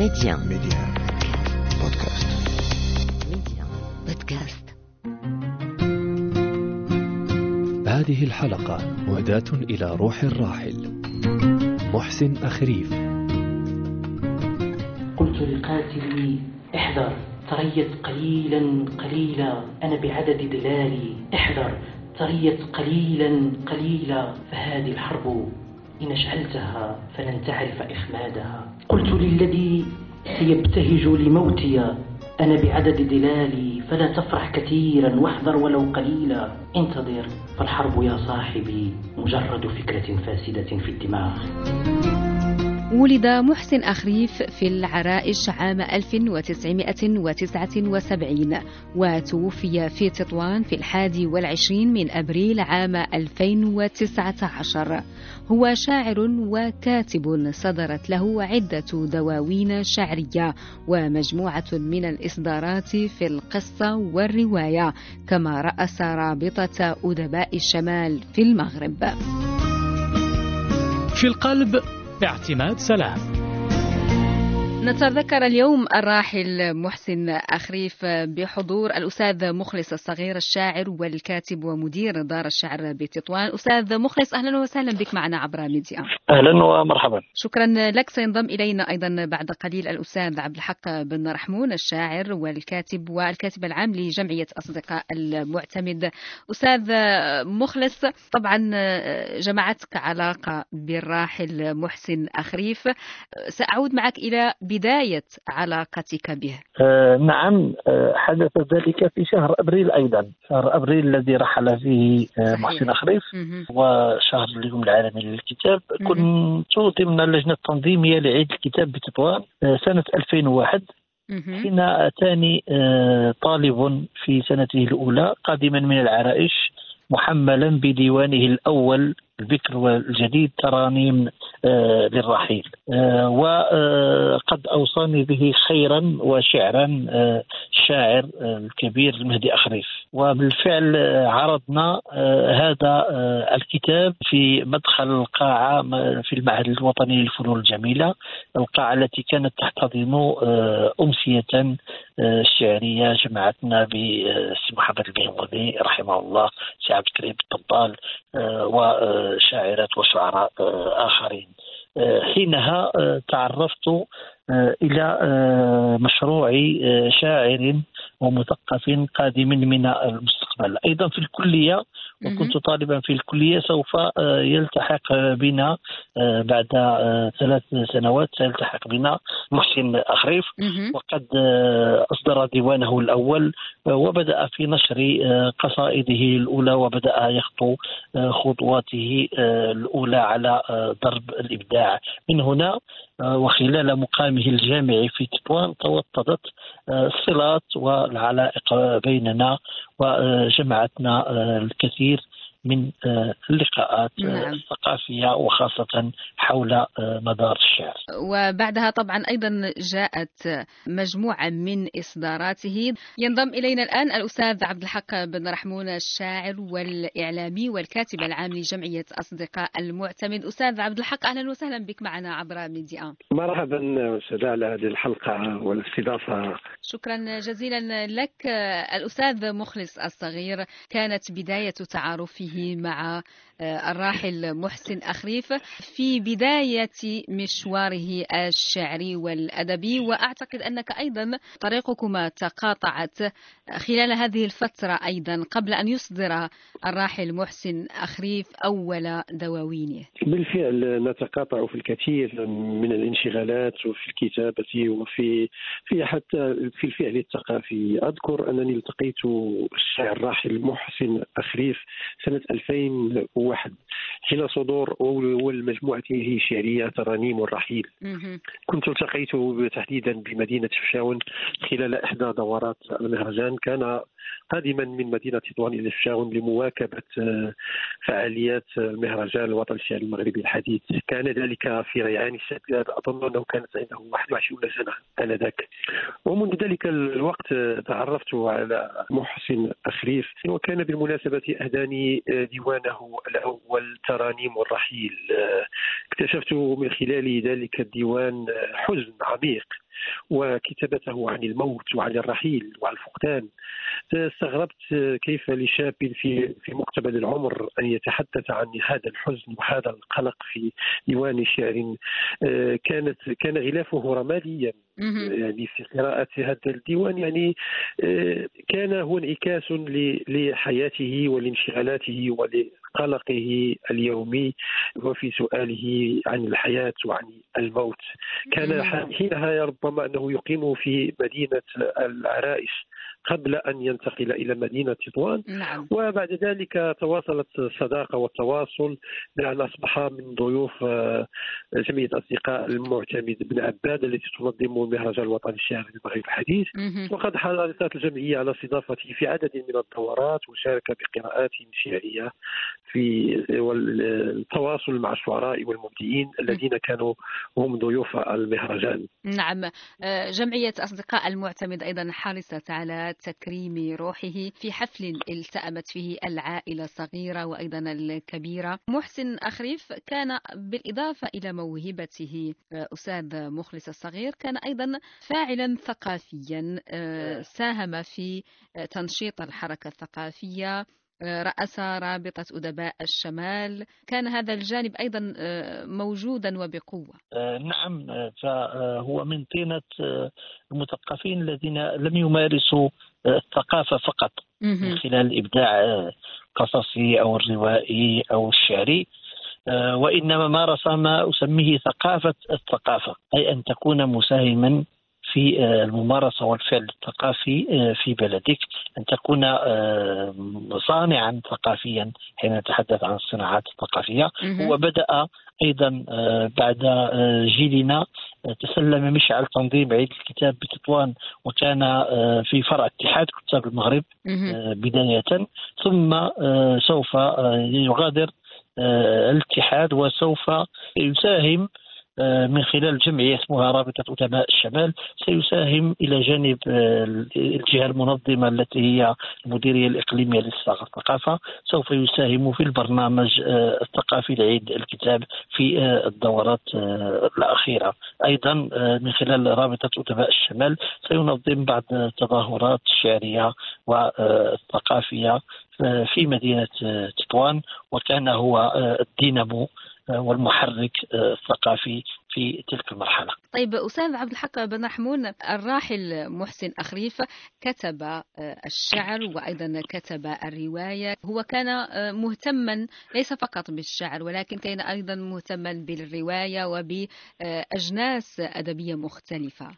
ميديا ميديا بودكاست ميديا بودكاست هذه الحلقة مهداة إلى روح الراحل. محسن أخريف. قلت لقاتلي احذر تريت قليلا قليلا أنا بعدد دلالي احذر تريت قليلا قليلا فهذه الحرب إن أشعلتها فلن تعرف إخمادها قلت للذي سيبتهج لموتي أنا بعدد دلالي فلا تفرح كثيرا واحذر ولو قليلا. انتظر فالحرب يا صاحبي مجرد فكرة فاسدة في الدماغ. ولد محسن أخريف في العرائش عام 1979 وتوفي في تطوان في الحادي والعشرين من أبريل عام 2019 هو شاعر وكاتب صدرت له عدة دواوين شعرية ومجموعة من الإصدارات في القصة والرواية كما رأس رابطة أدباء الشمال في المغرب. في القلب باعتماد سلام. نتذكر اليوم الراحل محسن أخريف بحضور الأستاذ مخلص الصغير الشاعر والكاتب ومدير دار الشعر بتطوان. أستاذ مخلص أهلا وسهلا بك معنا عبر ميديا. أهلا ومرحبا. شكرا لك. سينضم إلينا أيضا بعد قليل الأستاذ عبد الحق بن رحمون الشاعر والكاتب والكاتب العام لجمعية أصدقاء المعتمد. أستاذ مخلص طبعا جمعتك علاقة بالراحل محسن أخريف. سأعود معك إلى بداية علاقتك به آه نعم آه حدث ذلك في شهر أبريل أيضا شهر أبريل الذي رحل فيه آه. محسن خريف مهم. وشهر اليوم العالمي للكتاب. كنت ضمن اللجنة التنظيمية لعيد الكتاب بتطوان آه سنة 2001 مهم. حين أتاني آه طالب في سنته الأولى قادما من العرائش محملا بديوانه الأول البكر والجديد ترانيم آه للرحيل. آه وقد أوصاني به خيرا وشعرا آه الشاعر الكبير المهدي أخريف. وبالفعل عرضنا هذا الكتاب في مدخل القاعة م- في المعهد الوطني للفنون الجميلة القاعة التي كانت تحتضن آه الشعريه جمعتنا بسي محمد المهمودي رحمه الله سي عبد الكريم الطبال آه وشاعرات وشعراء آه آخرين. آه حينها آه تعرفت إلى مشروع شاعر ومثقف قادم من المستقبل. أيضا في الكلية وكنت طالبا في الكلية سوف آه يلتحق بنا آه بعد آه ثلاث سنوات سيلتحق بنا محسن أخريف. وقد أصدر ديوانه الأول وبدأ في نشر قصائده الأولى وبدأ يخطو خطواته الأولى على درب الإبداع. من هنا وخلال مقامه الجامعي في تطوان توطدت الصلات والعلائق بيننا وجمعتنا آه، الكثير. من آه، اللقاءات آه، نعم. الثقافية وخاصة حول آه، مدار الشعر. وبعدها طبعا أيضا جاءت مجموعة من إصداراته. ينضم إلينا الآن الأستاذ عبد الحق بن رحمون الشاعر والإعلامي والكاتب العام لجمعية أصدقاء المعتمد. أستاذ عبد الحق أهلا وسهلا بك معنا عبر ميديا. مرحبا أستاذ على هذه الحلقة والاستضافة. شكرا جزيلا لك الأستاذ مخلص الصغير. كانت بداية تعارفه مع الراحل محسن أخريف في بداية مشواره الشعري والأدبي. وأعتقد أنك أيضا طريقكما تقاطعت خلال هذه الفترة أيضا قبل أن يصدر الراحل محسن أخريف أول دواوينه. بالفعل نتقاطع في الكثير من الانشغالات وفي الكتابة وفي في حتى في الفعل الثقافي. أذكر أنني التقيت الشاعر الراحل محسن أخريف سنة 2001 حين صدور اول مجموعته الشعريه ترانيم الرحيل. كنت التقيته تحديدا بمدينة شفشاون خلال إحدى دورات المهرجان كان قادما من مدينة تطوان إلى شفشاون لمواكبة آه، فعاليات المهرجان الوطني الشعري المغربي الحديث. كان ذلك في ريعان الشباب أظن أنه كانت عنده 21 سنة آنذاك. ومنذ ذلك الوقت آه، تعرفت على محسن أخريف وكان بالمناسبة أهداني آه، ديوانه الأول ترانيم الرحيل. آه، اكتشفت من خلال ذلك الديوان حزن عميق وكتابته عن الموت وعن الرحيل وعن الفقدان. استغربت كيف لشاب في في مقتبل العمر أن يتحدث عن هذا الحزن وهذا القلق في ديوان شعر. كانت كان غلافه رماديا. يعني في قراءة هذا الديوان يعني كان هو انعكاس لحياته ولانشغالاته ولقلقه اليومي وفي سؤاله عن الحياة وعن الموت. كان حينها ربما أنه يقيم في مدينة العرائش قبل أن ينتقل إلى مدينة تطوان نعم. وبعد ذلك تواصلت الصداقة والتواصل بأن أصبح من ضيوف آه، جمعية أصدقاء المعتمد بن عباد التي تنظم المهرجان الوطني الشهري للمغرب الحديث. وقد حرصت الجمعية على استضافته في عدد من الدورات وشارك بقراءات شعرية. في التواصل مع الشعراء والمبدعين الذين كانوا هم ضيوف المهرجان. نعم. آه، جمعية أصدقاء المعتمد أيضا حرصت على تكريم روحه في حفل التأمت فيه العائلة الصغيرة وأيضا الكبيرة. محسن أخريف كان بالإضافة إلى موهبته آه، أستاذ مخلص الصغير كان أيضا فاعلا ثقافيا آه، ساهم في تنشيط الحركة الثقافية. رأس رابطة أدباء الشمال. كان هذا الجانب أيضا آه، موجودا وبقوة. آه، نعم فهو من طينة آه، المثقفين الذين لم يمارسوا الثقافة فقط. من خلال الإبداع القصصي أو الروائي أو الشعري. وإنما مارس ما أسميه ثقافة الثقافة أي أن تكون مساهما في آه، الممارسة والفعل الثقافي آه، في بلدك أن تكون آه، صانعا ثقافيا حين نتحدث عن الصناعات الثقافية. وبدأ أيضا بعد جيلنا تسلم مشعل تنظيم عيد الكتاب بتطوان وكان في فرع اتحاد كتاب المغرب بداية. ثم سوف يغادر الاتحاد وسوف يساهم من خلال جمعية اسمها رابطة أدباء الشمال سيساهم إلى جانب آه، الجهة المنظمة التي هي المديرية الإقليمية للثقافة. سوف يساهم في البرنامج آه، الثقافي لعيد الكتاب في الدورات الأخيرة. أيضا من خلال رابطة أدباء الشمال سينظم بعض التظاهرات الشعرية والثقافية في مدينة تطوان وكان هو الدينامو والمحرك الثقافي. في تلك المرحلة. طيب أستاذ عبد الحق بن رحمون الراحل محسن أخريف كتب آه، الشعر وأيضا كتب الرواية. هو كان آه، مهتما ليس فقط بالشعر ولكن كان أيضا مهتما بالرواية وبأجناس أدبية مختلفة.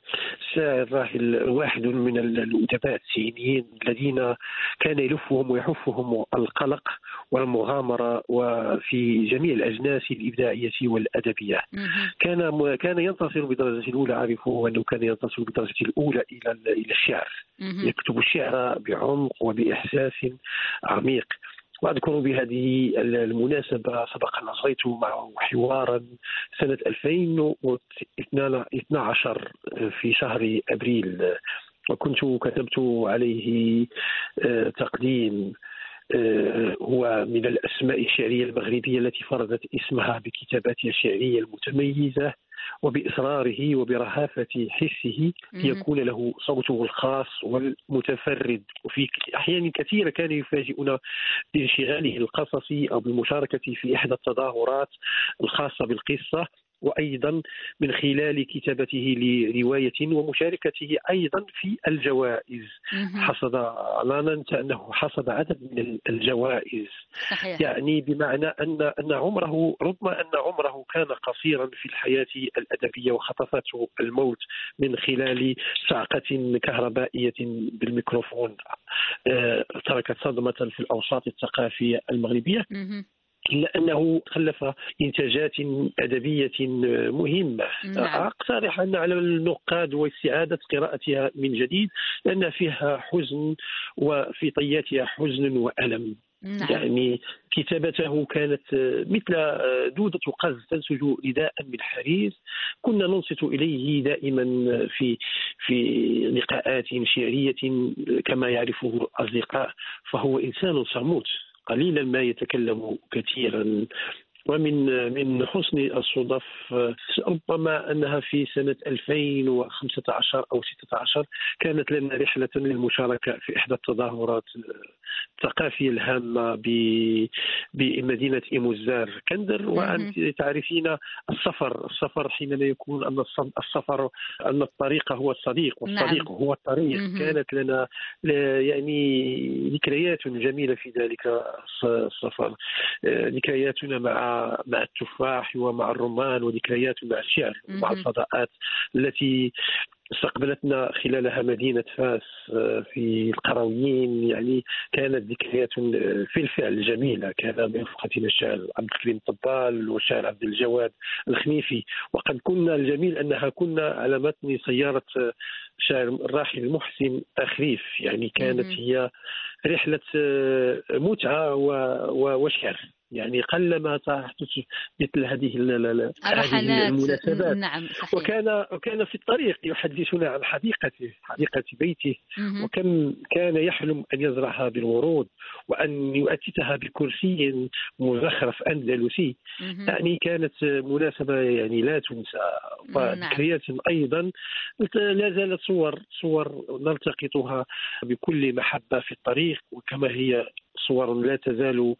الشاعر راحل واحد من الأدباء السينيين الذين كان يلفهم ويحفهم القلق والمغامرة وفي جميع الأجناس الإبداعية والأدبية. كان كان ينتصر بدرجة الأولى أعرفه أنه كان ينتصر بالدرجة الأولى إلى إلى الشعر. يكتب الشعر بعمق وبإحساس عميق. وأذكر بهذه المناسبة سبق أن اجريت معه حوارا سنة 2012 في شهر أبريل. وكنت كتبت عليه آه، تقديم. هو من الأسماء الشعرية المغربية التي فرضت اسمها بكتاباتها الشعرية المتميزة وبإصراره وبرهافة حسه ليكون له صوته الخاص والمتفرد. وفي أحيان كثيرة كان يفاجئنا بانشغاله القصصي أو بالمشاركة في إحدى التظاهرات الخاصة بالقصة. وأيضا من خلال كتابته لرواية ومشاركته أيضا في الجوائز. حصد لا ننسى انه حصد عدد من الجوائز. صحيح. يعني بمعنى ان أن عمره ربما أن عمره كان قصيرا في الحياة الأدبية وخطفته الموت من خلال صعقه كهربائية بالميكروفون آه، تركت صدمة في الأوساط الثقافية المغربية. إلا أنه خلف إنتاجات أدبية مهمة نعم. أقترح أن على النقاد واستعادة قراءتها من جديد لأن فيها حزن وفي طياتها حزن وألم نعم. يعني كتابته كانت مثل دودة قز تنسج رداء من حرير كنا ننصت إليه دائما في في لقاءات شعرية كما يعرفه الأصدقاء فهو إنسان صموت قليلا ما يتكلم كثيرا. ومن من حسن الصدف ربما أنها في سنة 2015 أو 16 كانت لنا رحلة للمشاركة في إحدى التظاهرات الثقافية الهامة بمدينة إيموزار كندر. وأنت تعرفين السفر السفر حينما يكون أن السفر أن الطريق هو الصديق والصديق نعم. هو الطريق. كانت لنا يعني ذكريات جميلة في ذلك السفر. ذكرياتنا مع مع التفاح ومع الرمان وذكريات مع الشعر ومع الفضاءات التي استقبلتنا خلالها مدينة فاس آه، في القرويين. يعني كانت ذكريات في الفعل جميلة. كان برفقتنا الشاعر عبد الكريم الطبال والشاعر عبد الجواد الخنيفي. وقد كنا الجميل أنها كنا على متن سيارة الشاعر الراحل محسن أخريف يعني كانت هي رحلة آه، متعة وشعر. يعني قلما تحدث مثل هذه المناسبات. نعم صحيح. وكان وكان في الطريق يحدثنا عن حديقته حديقة بيته. وكم كان يحلم أن يزرعها بالورود وأن يؤتتها بكرسي مزخرف أندلسي. يعني كانت مناسبة يعني لا تنسى. وذكريات نعم. أيضا لا زالت صور صور نلتقطها بكل محبة في الطريق. وكما هي صور لا تزال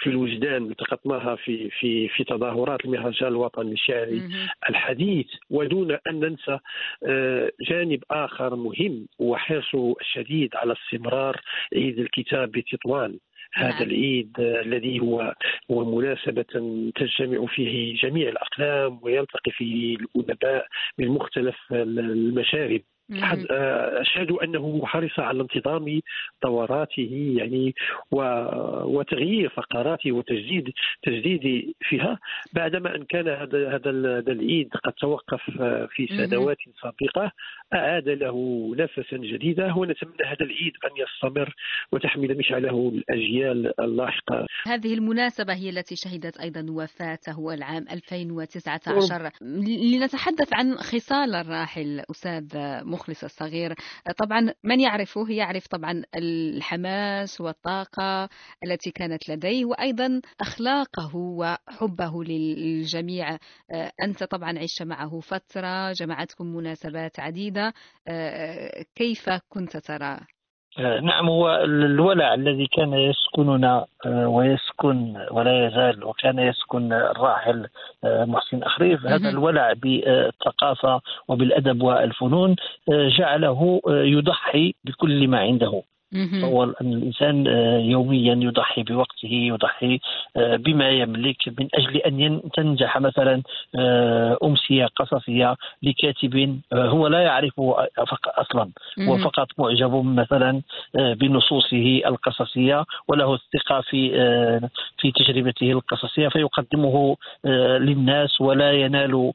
في الوجدان التقطناها في في في تظاهرات المهرجان الوطني الشعري الحديث ودون أن ننسى آه، جانب آخر مهم وحرصه الشديد على استمرار عيد الكتاب بتطوان. هذا نعم. العيد الذي هو هو مناسبة تجتمع فيه جميع الأقلام ويلتقي فيه الأدباء من مختلف المشارب. أشهد أنه حرص على انتظام دوراته يعني وتغيير فقراته وتجديد تجديد فيها. بعدما أن كان هذا هذا العيد قد توقف في سنوات سابقة أعاد له نفسا جديدا ونتمنى هذا العيد أن يستمر وتحمل مشعله الأجيال اللاحقة. هذه المناسبة هي التي شهدت أيضا وفاته العام 2019 لنتحدث عن خصال الراحل أستاذ مخلص الصغير. طبعا من يعرفه؟ يعرف طبعا الحماس والطاقة التي كانت لديه وأيضا أخلاقه وحبه للجميع. أنت طبعا عشت معه فترة جمعتكم مناسبات عديدة. كيف كنت ترى؟ نعم هو الولع الذي كان يسكننا ويسكن ولا يزال وكان يسكن الراحل محسن أخريف. هذا الولع بالثقافة وبالأدب والفنون جعله يضحي بكل ما عنده. هو أن الإنسان آه، يوميا يضحي بوقته يضحي آه، بما يملك من أجل أن تنجح مثلا آه، أمسية قصصية لكاتب هو لا يعرفه أصلا. هو فقط معجب مثلا بنصوصه القصصية وله الثقة في في تجربته القصصية فيقدمه للناس ولا ينال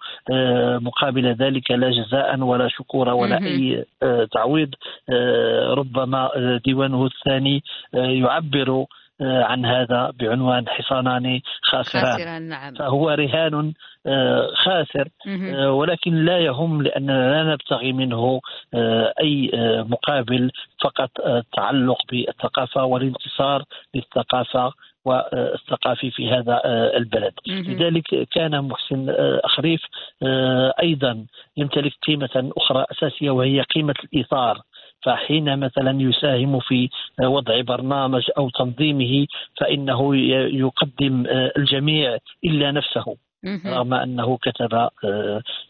مقابل ذلك لا جزاء ولا شكورا ولا أي تعويض. ربما ديوانه الثاني آه، يعبر آه، عن هذا بعنوان حصانان خاسران. خاسران نعم. فهو رهان آه، خاسر. ولكن لا يهم لأننا لا نبتغي منه أي مقابل فقط التعلق بالثقافة والانتصار للثقافة والثقافي في هذا البلد. لذلك كان محسن أخريف أيضا يمتلك قيمة أخرى أساسية وهي قيمة الإيثار. فحين مثلا يساهم في وضع برنامج أو تنظيمه فإنه يقدم الجميع إلا نفسه رغم أنه كتب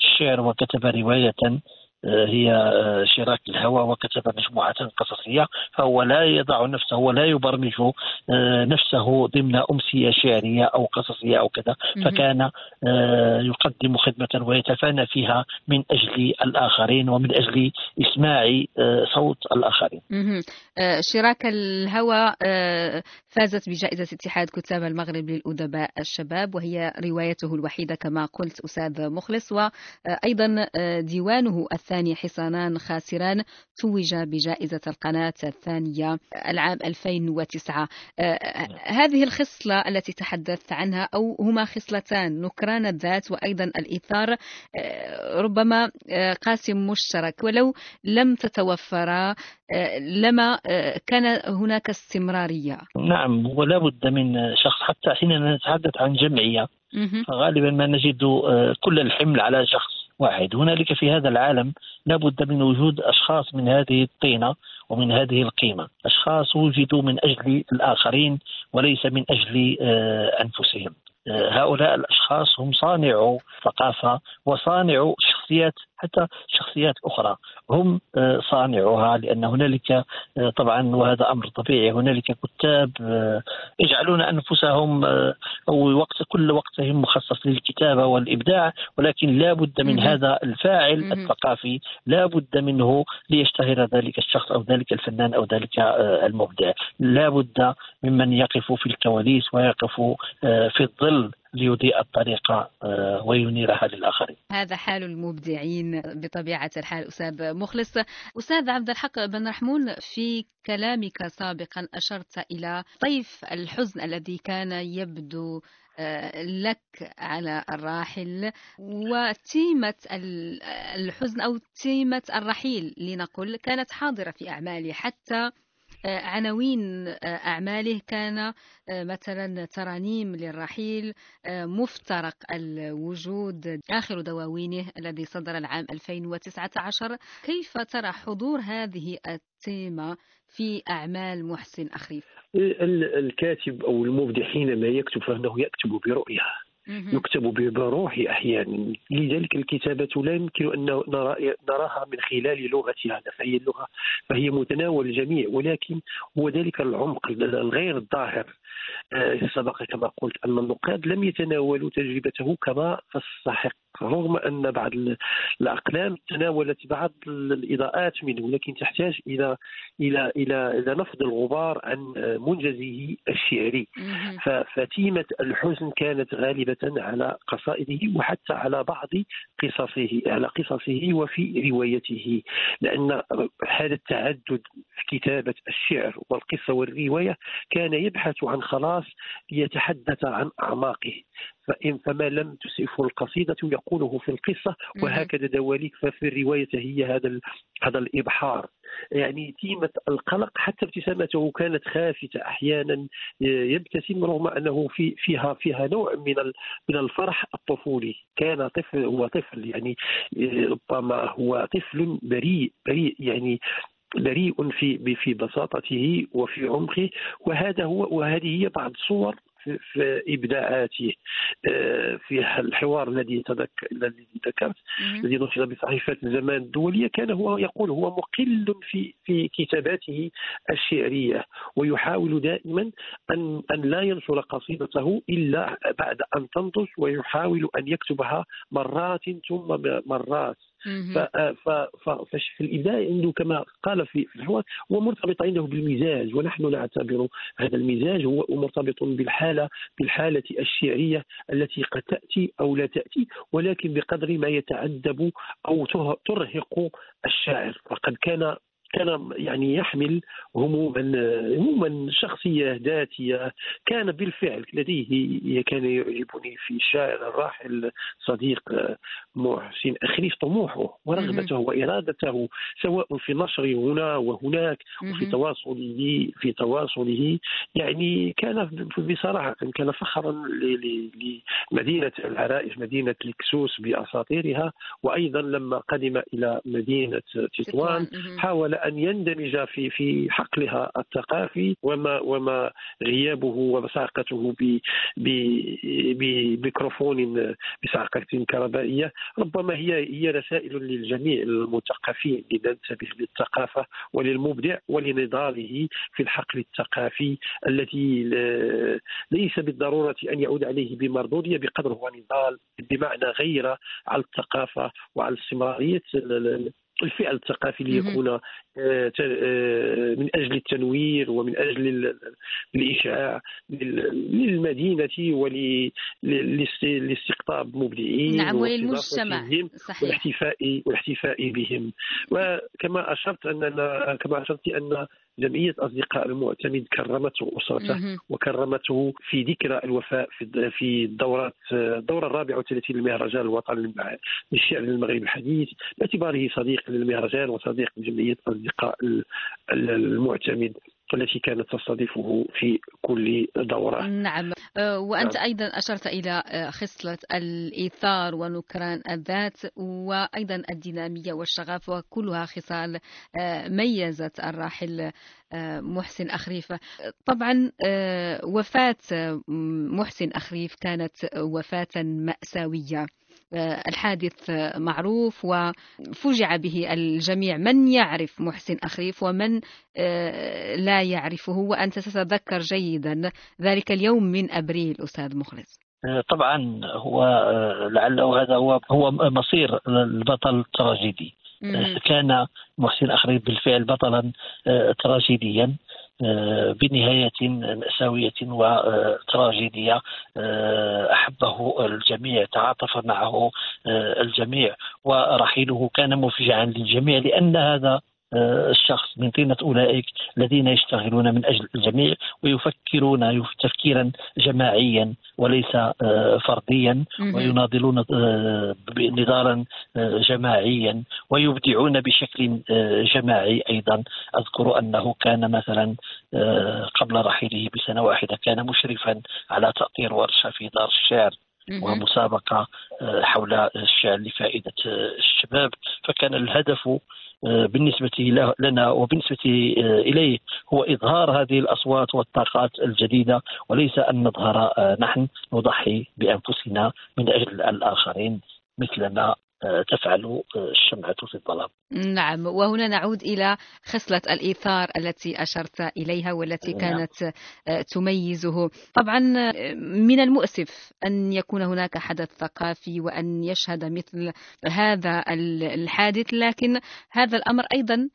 الشعر وكتب رواية. هي شراك الهوى وكتب مجموعة قصصية فهو لا يضع نفسه ولا يبرمج آه، نفسه ضمن أمسية شعرية أو قصصية أو كذا. فكان آه، يقدم خدمة ويتفانى فيها من أجل الآخرين ومن أجل إسماع آه، صوت الآخرين. شراك الهوى فازت بجائزة اتحاد كتاب المغرب للأدباء الشباب وهي روايته الوحيدة كما قلت أستاذ مخلص وأيضا ديوانه الثاني الثاني حصانان خاسران توج بجائزة القناة الثانية العام 2009 هذه الخصلة التي تحدثت عنها أو هما خصلتان نكران الذات وأيضا الإيثار ربما قاسم مشترك. ولو لم تتوفرا لما كان هناك استمرارية. نعم ولا بد من شخص حتى حين نتحدث عن جمعية غالبا ما نجد آه، كل الحمل على شخص. واحد. هنالك في هذا العالم لا بد من وجود أشخاص من هذه الطينة ومن هذه القيمة. أشخاص وجدوا من أجل الآخرين وليس من أجل آه، أنفسهم. آه، هؤلاء الأشخاص هم صانعوا ثقافة وصانعوا شخصيات حتى شخصيات أخرى. هم آه، صانعها لأن هنالك آه، طبعا وهذا أمر طبيعي هنالك كتاب يجعلون أنفسهم أو وقت كل وقتهم مخصص للكتابة والإبداع ولكن لا بد من هذا الفاعل الثقافي لا بد منه ليشتهر ذلك الشخص أو ذلك الفنان أو ذلك المبدع. لا بد ممن يقف في الكواليس ويقف في الظل ليضيء الطريق آه، وينيرها للآخرين هذا حال المبدعين بطبيعة الحال أستاذ مخلص. أستاذ عبد الحق بن رحمون في كلامك سابقا أشرت إلى طيف الحزن الذي كان يبدو آه، لك على الراحل وتيمة الحزن أو تيمة الرحيل لنقل كانت حاضرة في أعمالي حتى عناوين آه، أعماله. كان آه، مثلا ترانيم للرحيل مفترق الوجود آخر دواوينه الذي صدر العام 2019 كيف ترى حضور هذه التيمة في أعمال محسن أخريف؟ الكاتب أو المبدع حينما يكتب فإنه يكتب برؤية يكتب بروح أحيانا. لذلك الكتابة لا يمكن أن نراها من خلال لغتها فهي اللغة فهي متناول الجميع. ولكن هو ذلك العمق الغير الظاهر. سبق كما قلت أن النقاد لم يتناولوا تجربته كما تستحق رغم أن بعض الأقلام تناولت بعض الإضاءات منه لكن تحتاج إلى إلى إلى إلى نفض الغبار عن منجزه الشعري. فتيمه الحزن كانت غالبة على قصائده وحتى على بعض قصصه على قصصه وفي روايته لأن هذا التعدد في كتابة الشعر والقصة والرواية كان يبحث عن خلاص ليتحدث عن أعماقه. فإن فما لم تسعفه القصيدة يقوله في القصة وهكذا دواليك ففي الرواية هي هذا هذا الإبحار. يعني تيمة القلق حتى ابتسامته كانت خافتة أحيانا يبتسم رغم أنه في فيها فيها نوع من من الفرح الطفولي. كان طفل هو طفل يعني ربما هو طفل بريء بريء يعني بريء في في بساطته وفي عمقه. وهذا هو وهذه هي بعض صور في إبداعاته آه، في الحوار الذي الذي ذكرت الذي نشر بصحيفة الزمان الدولية. كان هو يقول هو مقل في في كتاباته الشعرية ويحاول دائما أن أن لا ينشر قصيدته إلا بعد أن تنضج ويحاول أن يكتبها مرات ثم مرات. ففي الإبداع عنده كما قال في الحوار هو مرتبط عنده بالمزاج ونحن نعتبر هذا المزاج هو مرتبط بالحالة بالحالة الشعريه التي قد تأتي أو لا تأتي ولكن بقدر ما يتعذب أو ترهق الشاعر. فقد كان كان يعني يحمل هموما هموما شخصية ذاتية. كان بالفعل لديه كان يعجبني في الشاعر الراحل صديق محسن اخريف طموحه ورغبته وإرادته سواء في نشر هنا وهناك وفي تواصله في تواصله. يعني كان بصراحة كان فخرا لمدينة العرائش مدينة الكسوس بأساطيرها. وأيضا لما قدم إلى مدينة تطوان حاول أن يندمج في في حقلها الثقافي وما وما غيابه ومساقته بميكروفون بصعقه كهربائية. ربما هي هي رسائل للجميع المثقفين لننتبه للثقافة وللمبدع ولنضاله في الحقل الثقافي الذي ليس بالضرورة أن يعود عليه بمردودية بقدر هو نضال بمعنى غير على الثقافة وعلى استمراريه الفعل الثقافي ليكون آه، آه، من أجل التنوير ومن أجل الإشعاع للمدينه ولاستقطاب مبدعين نعم وللمجتمع صحيح. والاحتفاء والاحتفاء بهم. وكما أشرت أننا كما أشرت أن جمعية أصدقاء المعتمد كرمته أسرته وكرمته في ذكرى الوفاء في الدورة الدورة الرابعة والثلاثين للمهرجان الوطني للشعر للمغرب الحديث. باعتباره صديق للمهرجان وصديق لجمعية أصدقاء المعتمد. التي كانت تستضيفه في كل دورة. نعم. أه، وأنت نعم. أيضا أشرت إلى أه، خصلة الإيثار ونكران الذات وأيضا الدينامية والشغف وكلها خصال أه، ميزت الراحل محسن أخريف. طبعا وفاة محسن أخريف كانت وفاة مأساوية. الحادث معروف وفجع به الجميع. من يعرف محسن أخريف ومن آه، لا يعرفه؟ وأنت تتذكر جيدا ذلك اليوم من أبريل أستاذ مخلص. آه، طبعا هو لعله هذا هو هو مصير البطل التراجيدي كان محسن أخريف بالفعل بطلا تراجيديا. آه، بنهاية مأساوية وتراجيدية آه، أحبه الجميع تعاطف معه آه، الجميع. ورحيله كان مفجعا للجميع لأن هذا آه، الشخص من طينة أولئك الذين يشتغلون من أجل الجميع ويفكرون تفكيرا جماعيا وليس آه، فرديا ويناضلون آه، نضالا جماعيا ويبدعون بشكل جماعي أيضا. أذكر أنه كان مثلا قبل رحيله بسنة واحدة كان مشرفا على تأطير ورشة في دار الشعر ومسابقة حول الشعر لفائدة الشباب. فكان الهدف آه، بالنسبة لنا وبالنسبة آه، إليه هو إظهار هذه الأصوات والطاقات الجديدة وليس أن نظهر آه، نحن نضحي بأنفسنا من أجل الآخرين مثلما تفعل الشمعة في الظلام نعم وهنا نعود إلى خصلة الإيثار التي أشرت إليها والتي نعم. كانت نعم. تميزه طبعا من المؤسف أن يكون هناك حدث ثقافي وأن يشهد مثل هذا الحادث لكن هذا الأمر أيضا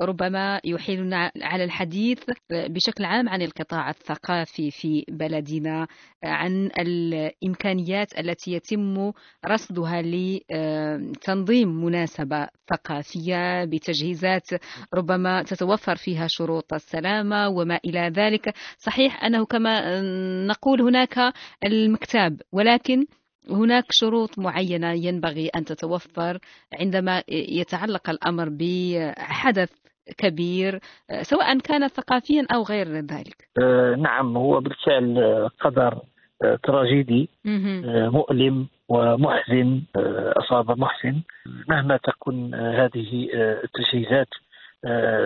ربما يحيلنا على الحديث بشكل عام عن القطاع الثقافي في بلدنا عن الإمكانيات التي يتم رصدها لتنظيم مناسبة ثقافية بتجهيزات ربما تتوفر فيها شروط السلامة وما إلى ذلك. صحيح أنه كما نقول هناك المكتاب ولكن هناك شروط معينة ينبغي أن تتوفر عندما يتعلق الأمر بحدث كبير سواء كان ثقافيا أو غير ذلك. آه نعم هو بالفعل قدر آه، تراجيدي آه مؤلم ومحزن آه، أصاب محسن مهما تكن آه، هذه التجهيزات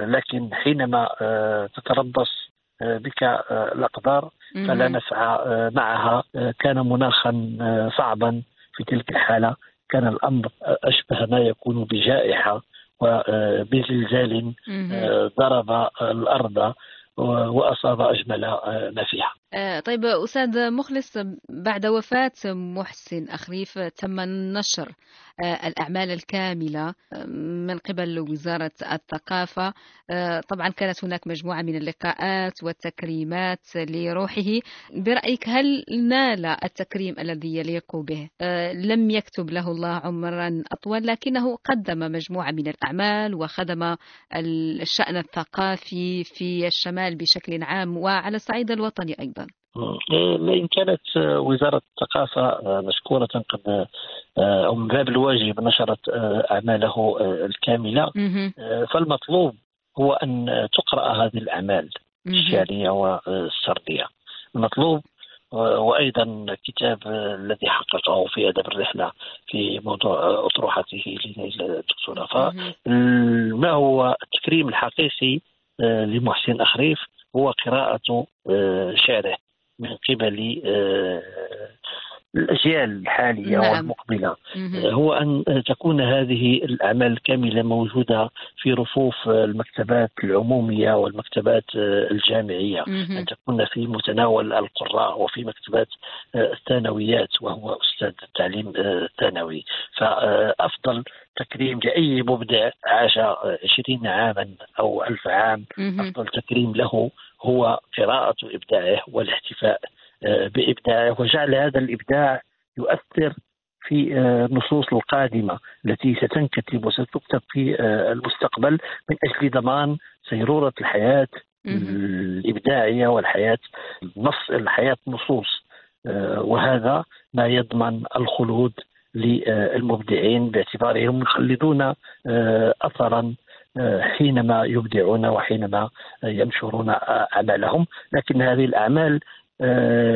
لكن حينما تتربص بك الأقدار فلا نسعى آه، معها. آه، كان مناخا آه، صعبا في تلك الحالة. كان الأمر أشبه ما يكون بجائحة وبزلزال ضرب الأرض وأصاب أجمل ما فيها. طيب أستاذ مخلص بعد وفاة محسن أخريف تم نشر آه، الأعمال الكاملة آه، من قبل وزارة الثقافة. آه، طبعا كانت هناك مجموعة من اللقاءات والتكريمات لروحه. برأيك هل نال التكريم الذي يليق به؟ لم يكتب له الله عمرا أطول لكنه قدم مجموعة من الأعمال وخدم الشأن الثقافي في الشمال بشكل عام وعلى الصعيد الوطني أيضا. إن كانت وزارة الثقافة مشكورة قد أو من باب الواجب نشرت أعماله الكاملة. فالمطلوب هو أن تقرأ هذه الأعمال الشعرية والسردية. المطلوب وأيضا كتاب الذي حققه في أدب الرحلة في موضوع أطروحته للدكتوره فما هو التكريم الحقيقي لمحسن أخريف؟ هو قراءة شعره من قبل الأجيال الحالية نعم. والمقبلة مهم. هو أن تكون هذه الأعمال الكاملة موجودة في رفوف المكتبات العمومية والمكتبات الجامعية مهم. أن تكون في متناول القراء وفي مكتبات الثانويات وهو أستاذ التعليم الثانوي فأفضل تكريم لأي مبدع عاش عشرين عاما أو ألف عام مهم. أفضل تكريم له هو قراءة إبداعه والاحتفاء بإبداعه وجعل هذا الإبداع يؤثر في آه، النصوص القادمة التي ستنكتب وستكتب في آه، المستقبل من أجل ضمان سيرورة الحياة. الإبداعية والحياة النص الحياة نصوص آه، وهذا ما يضمن الخلود للمبدعين باعتبارهم يخلدون آه، أثرا آه، حينما يبدعون وحينما ينشرون آه، أعمالهم لكن هذه الأعمال آه،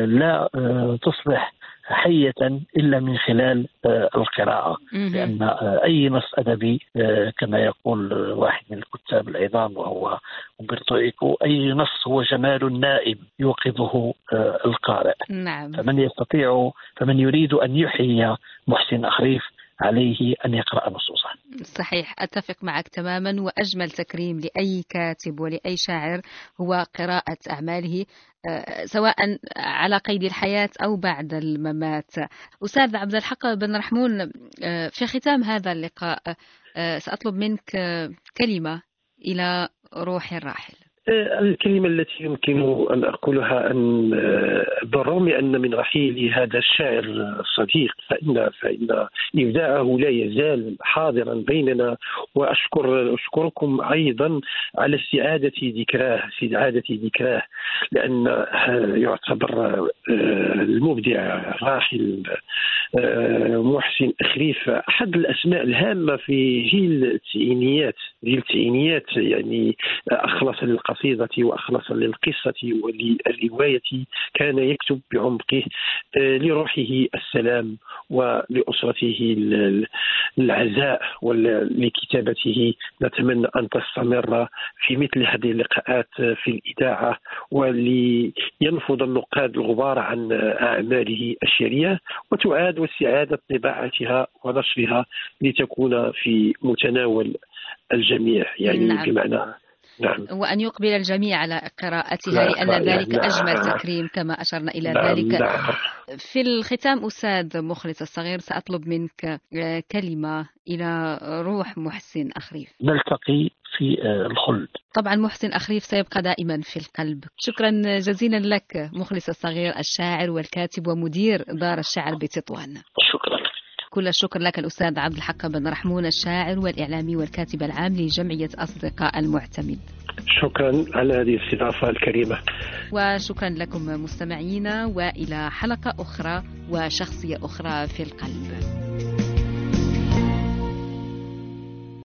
لا آه، تصبح حية إلا من خلال آه، القراءة. لأن آه، أي نص أدبي آه، كما يقول آه، واحد من الكتاب العظام وهو أمبرتو إيكو أي نص هو جمال نائم يوقظه آه، القارئ. نعم. فمن يستطيع فمن يريد أن يحيي محسن أخريف عليه أن يقرأ نصوصه. صحيح أتفق معك تماما وأجمل تكريم لأي كاتب ولأي شاعر هو قراءة أعماله آه، سواء على قيد الحياة أو بعد الممات. أستاذ عبد الحق بن رحمون آه، في ختام هذا اللقاء آه، سأطلب منك كلمة إلى روح الراحل. الكلمة التي يمكن أن أقولها أن آه، بالرغم أن من رحيل هذا الشاعر الصديق فإن فإن إبداعه لا يزال حاضرا بيننا وأشكر أشكركم أيضا على استعادة ذكراه استعادة ذكراه لأن آه، يعتبر آه، المبدع الراحل آه، محسن أخريف أحد الأسماء الهامة في جيل التسعينيات جيل التسعينيات يعني أخلص للقصيدة وأخلص للقصة وللرواية كان يكتب بعمقه آه، لروحه السلام ولأسرته ال- العزاء ولكتابته نتمنى أن تستمر في مثل هذه اللقاءات في الإذاعة ولينفض النقاد الغبار عن أعماله الشريعة وتعاد واستعادة طباعتها ونشرها لتكون في متناول الجميع يعني نعم. بمعنى نعم. وأن يقبل الجميع على قراءتها لا، لأن لا، ذلك نعم. أجمل تكريم كما أشرنا إلى نعم، ذلك. نعم. في الختام أستاذ مخلص الصغير سأطلب منك آه، كلمة إلى روح محسن أخريف. نلتقي في آه، الخلد. طبعا محسن أخريف سيبقى دائما في القلب. شكرا جزيلا لك مخلص الصغير الشاعر والكاتب ومدير دار الشعر بتطوان. شكرا. كل الشكر لك الأستاذ عبد الحق بن رحمون الشاعر والإعلامي والكاتب العام لجمعية أصدقاء المعتمد. شكرا على هذه الاستضافة الكريمة. وشكرا لكم مستمعينا وإلى حلقة أخرى وشخصية أخرى في القلب.